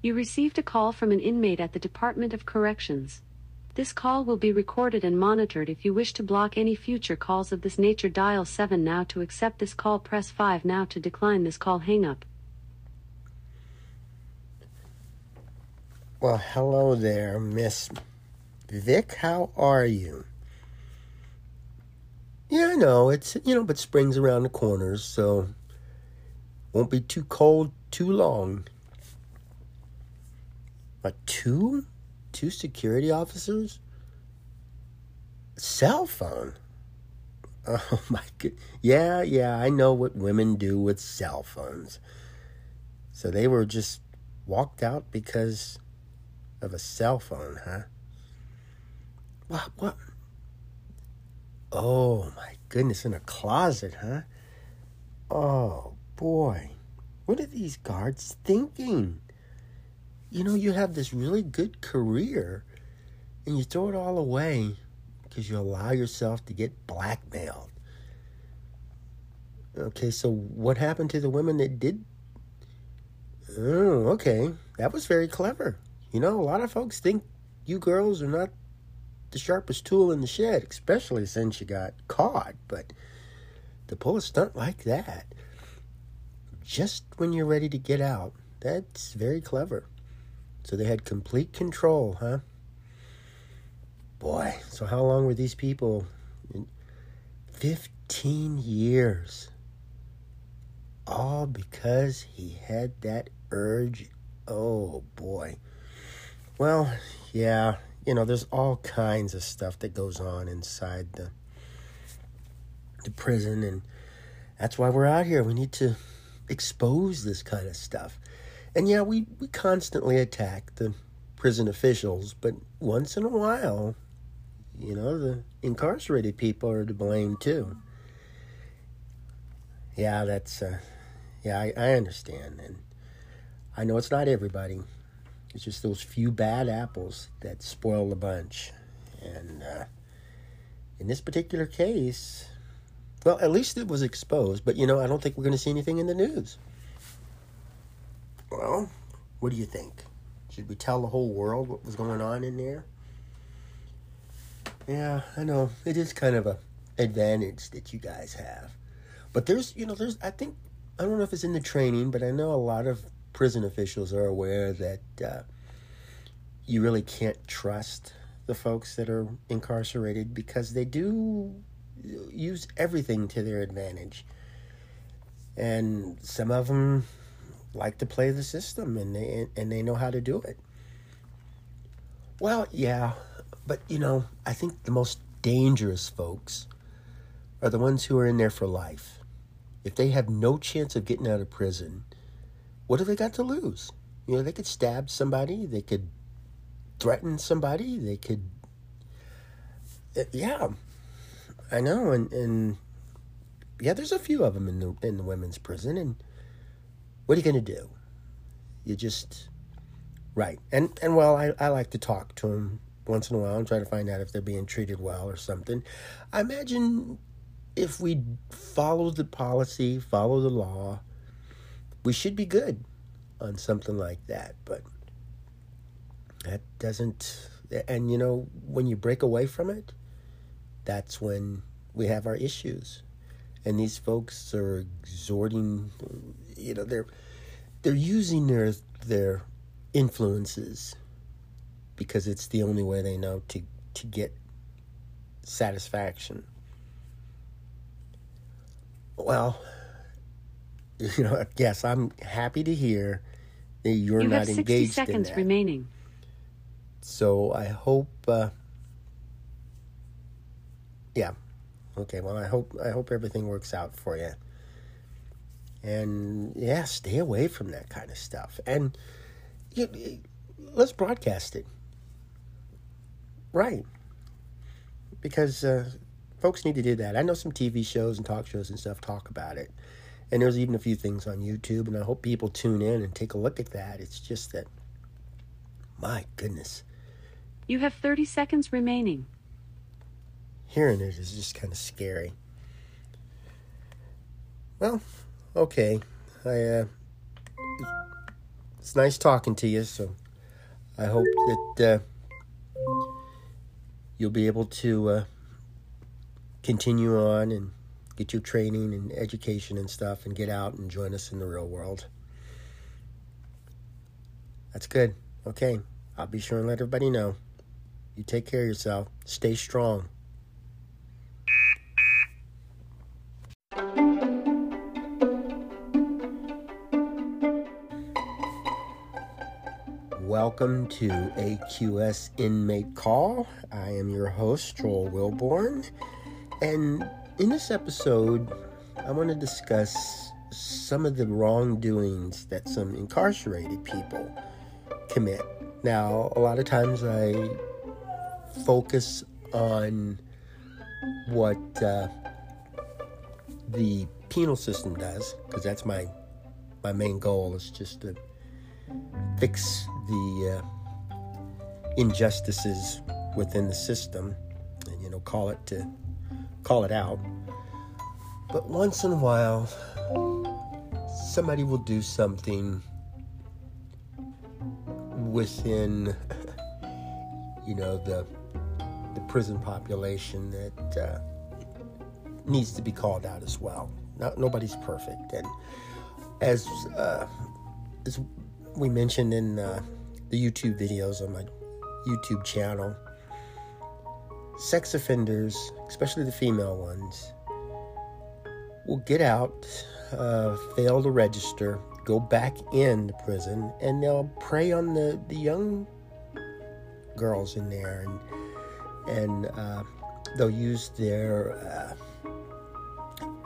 You received a call from an inmate at the Department of Corrections. This call will be recorded and monitored. If you wish to block any future calls of this nature, dial 7 now to accept this call, press 5 now to decline this call, hang up. Well, hello there, Miss Vic. How are you? Yeah, I know it's you know, but spring's around the corners, so won't be too cold too long. But two, two security officers, cell phone. Oh my god! Yeah, yeah, I know what women do with cell phones. So they were just walked out because of a cell phone, huh? What? What? Oh my goodness, in a closet, huh? Oh boy, what are these guards thinking? You know, you have this really good career and you throw it all away because you allow yourself to get blackmailed. Okay, so what happened to the women that did? Oh, okay. That was very clever. You know, a lot of folks think you girls are not the sharpest tool in the shed, especially since you got caught. But to pull a stunt like that, just when you're ready to get out, that's very clever. So they had complete control, huh? Boy, so how long were these people? 15 years. All because he had that urge. Oh boy. Well, yeah, you know, there's all kinds of stuff that goes on inside the the prison and that's why we're out here. We need to expose this kind of stuff. And yeah, we, we constantly attack the prison officials, but once in a while, you know, the incarcerated people are to blame too. Yeah, that's, uh, yeah, I, I understand. And I know it's not everybody. It's just those few bad apples that spoil the bunch. And uh, in this particular case, well, at least it was exposed, but you know, I don't think we're going to see anything in the news. Well, what do you think? Should we tell the whole world what was going on in there? Yeah, I know. It is kind of a advantage that you guys have. But there's, you know, there's I think I don't know if it's in the training, but I know a lot of prison officials are aware that uh, you really can't trust the folks that are incarcerated because they do use everything to their advantage. And some of them like to play the system and they and they know how to do it. Well, yeah, but you know, I think the most dangerous folks are the ones who are in there for life. If they have no chance of getting out of prison, what have they got to lose? You know, they could stab somebody, they could threaten somebody, they could. Uh, yeah, I know, and and yeah, there's a few of them in the in the women's prison, and what are you going to do? You just right, and and well, I I like to talk to them once in a while and try to find out if they're being treated well or something. I imagine if we follow the policy, follow the law, we should be good on something like that. But that doesn't, and you know, when you break away from it, that's when we have our issues. And these folks are exhorting, you know, they're they're using their their influences because it's the only way they know to to get satisfaction. Well, you know, yes, I'm happy to hear that you're you not have 60 engaged seconds in that. remaining. So I hope. Uh, yeah. Okay. Well, I hope I hope everything works out for you. And yeah, stay away from that kind of stuff. And yeah, let's broadcast it. Right. Because uh, folks need to do that. I know some TV shows and talk shows and stuff talk about it. And there's even a few things on YouTube, and I hope people tune in and take a look at that. It's just that, my goodness, You have 30 seconds remaining. hearing it is just kind of scary. Well, okay. I uh, it's nice talking to you. So I hope that uh, you'll be able to uh, continue on and get your training and education and stuff and get out and join us in the real world. That's good. Okay. I'll be sure and let everybody know. You take care of yourself. Stay strong. Welcome to AQS Inmate Call. I am your host, Joel Wilborn. And in this episode, I want to discuss some of the wrongdoings that some incarcerated people commit. Now, a lot of times I focus on what uh, the penal system does, because that's my my main goal is just to fix the uh, injustices within the system, and you know, call it to call it out. But once in a while, somebody will do something within, you know, the the prison population that uh, needs to be called out as well. Not, nobody's perfect, and as uh, as we mentioned in uh, the YouTube videos on my YouTube channel, sex offenders, especially the female ones, will get out, uh, fail to register, go back into prison, and they'll prey on the, the young girls in there, and and uh, they'll use their uh,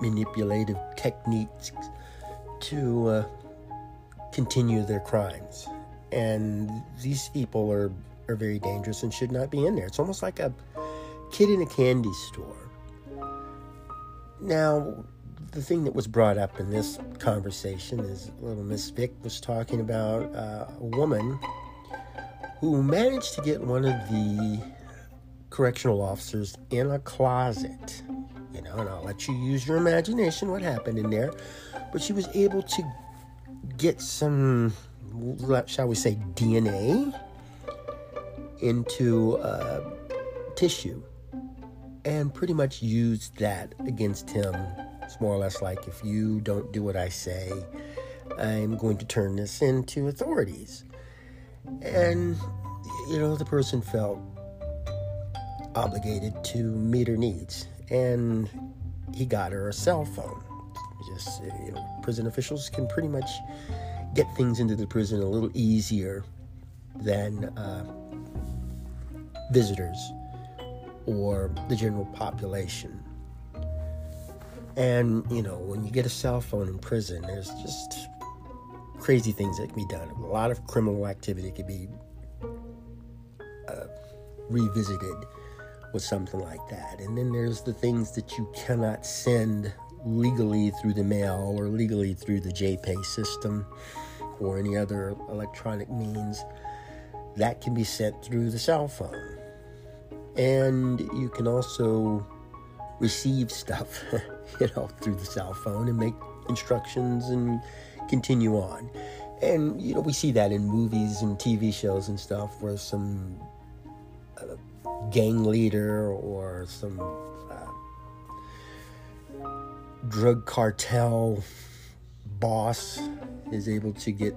manipulative techniques to uh, continue their crimes. And these people are, are very dangerous and should not be in there. It's almost like a kid in a candy store. Now, the thing that was brought up in this conversation is little Miss Vic was talking about uh, a woman who managed to get one of the correctional officers in a closet. You know, and I'll let you use your imagination what happened in there. But she was able to get some, shall we say, DNA into uh, tissue and pretty much use that against him. It's more or less like if you don't do what I say, I'm going to turn this into authorities. And, you know, the person felt obligated to meet her needs. And he got her a cell phone just you know, prison officials can pretty much get things into the prison a little easier than uh, visitors or the general population. And you know, when you get a cell phone in prison, there's just crazy things that can be done. A lot of criminal activity could be uh, revisited with something like that. And then there's the things that you cannot send legally through the mail or legally through the JPay system or any other electronic means, that can be sent through the cell phone. And you can also receive stuff, you know, through the cell phone and make instructions and continue on. And, you know, we see that in movies and TV shows and stuff where some uh, gang leader or some drug cartel boss is able to get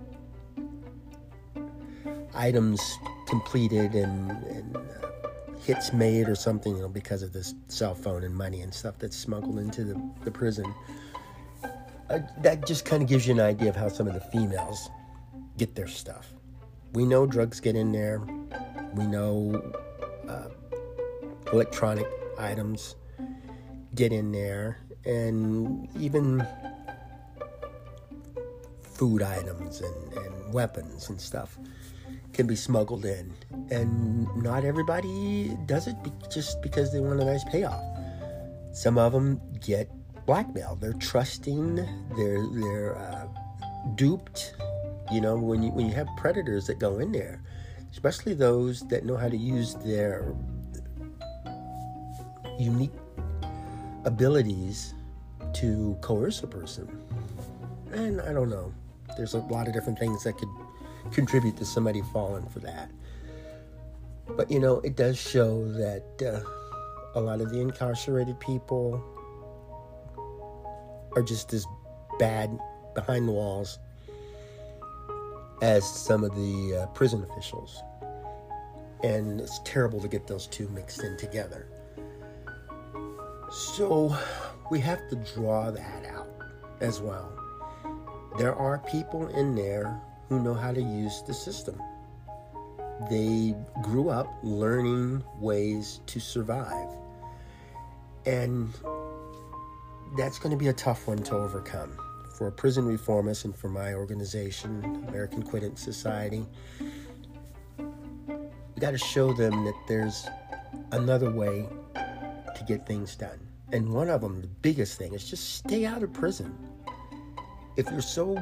items completed and, and uh, hits made or something, you know, because of this cell phone and money and stuff that's smuggled into the, the prison. Uh, that just kind of gives you an idea of how some of the females get their stuff. We know drugs get in there. We know uh, electronic items get in there and even food items and, and weapons and stuff can be smuggled in. And not everybody does it be- just because they want a nice payoff. Some of them get blackmailed. They're trusting. They're they're uh, duped. You know, when you when you have predators that go in there, especially those that know how to use their unique abilities to coerce a person. And I don't know. There's a lot of different things that could contribute to somebody falling for that. But you know, it does show that uh, a lot of the incarcerated people are just as bad behind the walls as some of the uh, prison officials. And it's terrible to get those two mixed in together. So we have to draw that out as well. There are people in there who know how to use the system. They grew up learning ways to survive. And that's going to be a tough one to overcome for prison reformists and for my organization, American Quittance Society. We got to show them that there's another way to get things done. And one of them, the biggest thing, is just stay out of prison. If you're so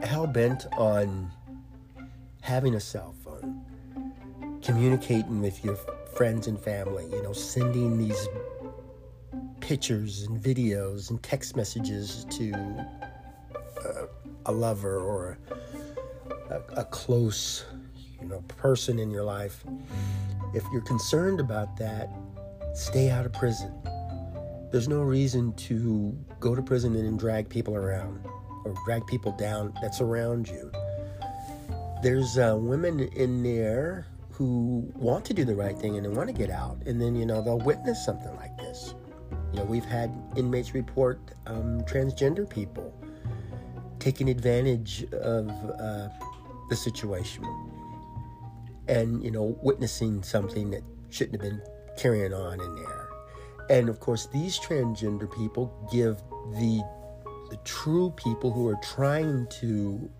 hell bent on having a cell phone, communicating with your friends and family, you know, sending these pictures and videos and text messages to uh, a lover or a, a close, you know, person in your life. If you're concerned about that, stay out of prison. There's no reason to go to prison and drag people around or drag people down that's around you. There's uh, women in there who want to do the right thing and they want to get out, and then you know they'll witness something like this. You know, we've had inmates report um, transgender people taking advantage of uh, the situation and, you know, witnessing something that shouldn't have been carrying on in there. And of course, these transgender people give the the true people who are trying to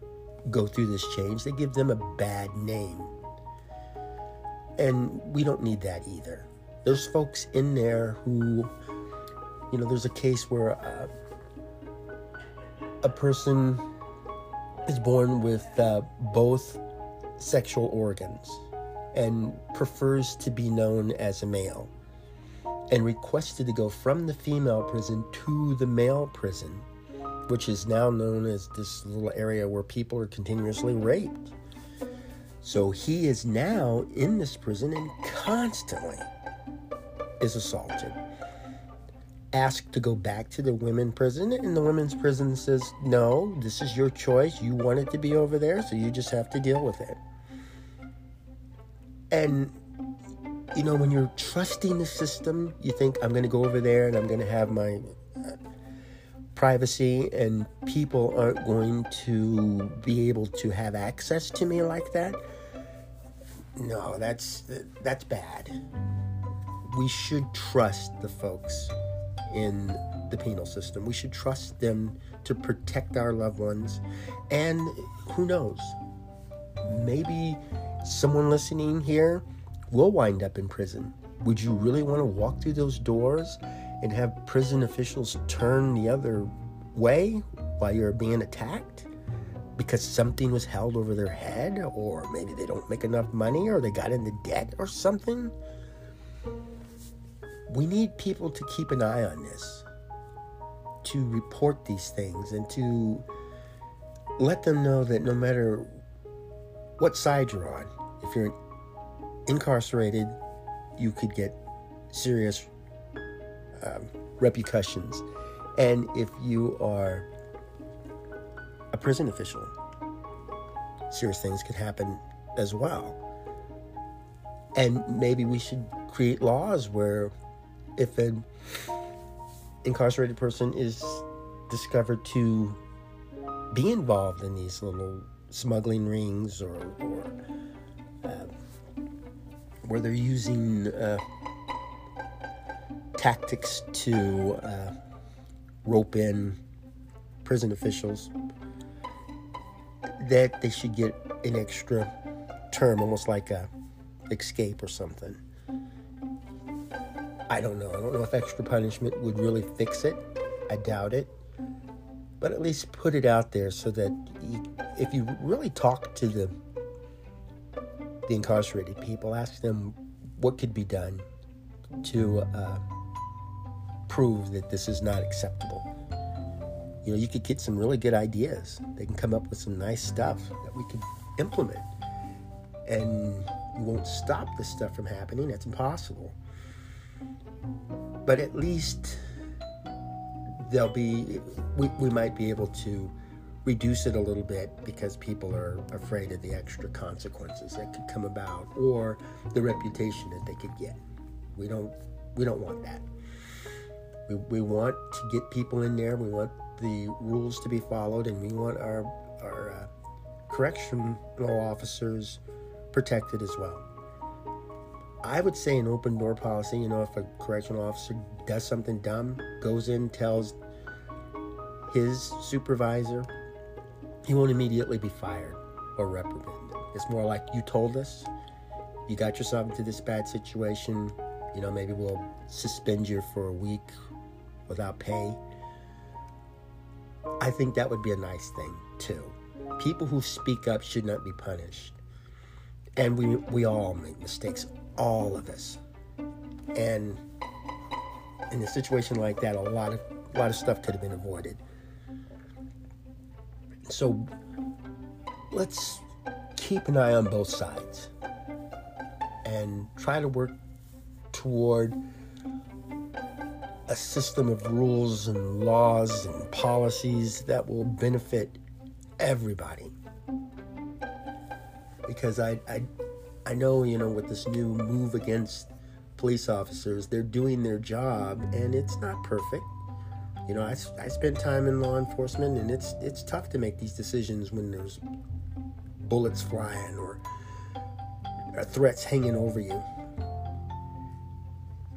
go through this change, they give them a bad name. And we don't need that either. There's folks in there who you know, there's a case where uh, a person is born with uh, both sexual organs and prefers to be known as a male and requested to go from the female prison to the male prison, which is now known as this little area where people are continuously raped. So he is now in this prison and constantly is assaulted. Asked to go back to the women prison and the women's prison says no this is your choice. You want it to be over there so you just have to deal with it and you know when you're trusting the system you think i'm going to go over there and i'm going to have my uh, privacy and people aren't going to be able to have access to me like that no that's that's bad we should trust the folks in the penal system. We should trust them to protect our loved ones. And who knows? Maybe someone listening here will wind up in prison. Would you really want to walk through those doors and have prison officials turn the other way while you're being attacked? Because something was held over their head, or maybe they don't make enough money, or they got into debt or something? we need people to keep an eye on this, to report these things, and to let them know that no matter what side you're on, if you're incarcerated, you could get serious um, repercussions. And if you are a prison official, serious things could happen as well. And maybe we should create laws where if an incarcerated person is discovered to be involved in these little smuggling rings or, or uh, where they're using uh, tactics to uh, rope in prison officials, that they should get an extra term, almost like a escape or something. I don't know. I don't know if extra punishment would really fix it. I doubt it. But at least put it out there so that you, if you really talk to the the incarcerated people, ask them what could be done to uh, prove that this is not acceptable. you know, you could get some really good ideas. They can come up with some nice stuff that we could implement. And you won't stop this stuff from happening. That's impossible. But at least there'll be, we, we might be able to reduce it a little bit because people are afraid of the extra consequences that could come about or the reputation that they could get. We don't, we don't want that. We, we want to get people in there. We want the rules to be followed, and we want our our uh, correctional officers protected as well. I would say an open door policy. You know, if a correctional officer does something dumb, goes in, tells his supervisor, he won't immediately be fired or reprimanded. It's more like you told us, you got yourself into this bad situation. You know, maybe we'll suspend you for a week without pay. I think that would be a nice thing too. People who speak up should not be punished. And we we all make mistakes, all of us. And in a situation like that, a lot of a lot of stuff could have been avoided. So let's keep an eye on both sides and try to work toward a system of rules and laws and policies that will benefit everybody. Because I, I, I know, you know, with this new move against police officers, they're doing their job and it's not perfect. You know, I, I spend time in law enforcement and it's it's tough to make these decisions when there's bullets flying or, or threats hanging over you.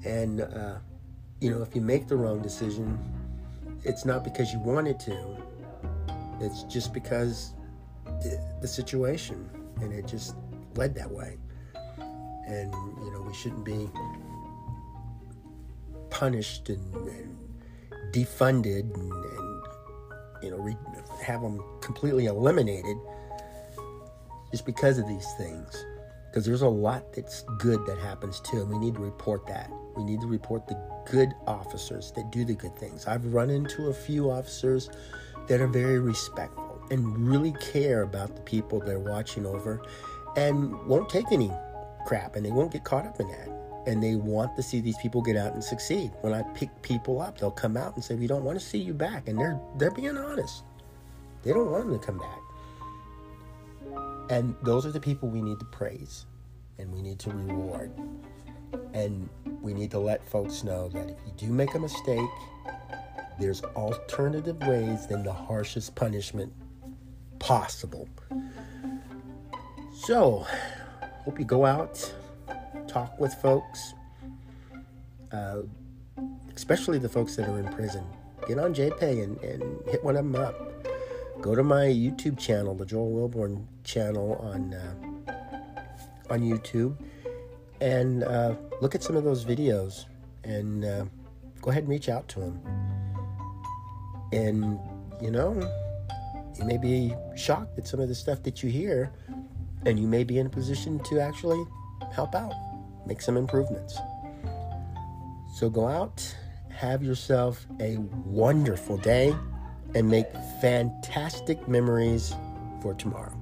And uh, you know, if you make the wrong decision, it's not because you wanted to. It's just because the, the situation and it just led that way. And, you know, we shouldn't be punished and, and defunded and, and you know, re- have them completely eliminated just because of these things. Because there's a lot that's good that happens too, and we need to report that. We need to report the good officers that do the good things. I've run into a few officers that are very respectful and really care about the people they're watching over and won't take any crap and they won't get caught up in that. And they want to see these people get out and succeed. When I pick people up, they'll come out and say, "We don't want to see you back," and they're they're being honest. They don't want them to come back. And those are the people we need to praise and we need to reward. And we need to let folks know that if you do make a mistake, there's alternative ways than the harshest punishment possible. So, hope you go out, talk with folks, uh, especially the folks that are in prison. Get on JPay and, and hit one of them up. Go to my YouTube channel, the Joel Wilborn channel on uh, on YouTube, and uh, look at some of those videos and uh, go ahead and reach out to them. And, you know, you may be shocked at some of the stuff that you hear, and you may be in a position to actually help out, make some improvements. So go out, have yourself a wonderful day, and make fantastic memories for tomorrow.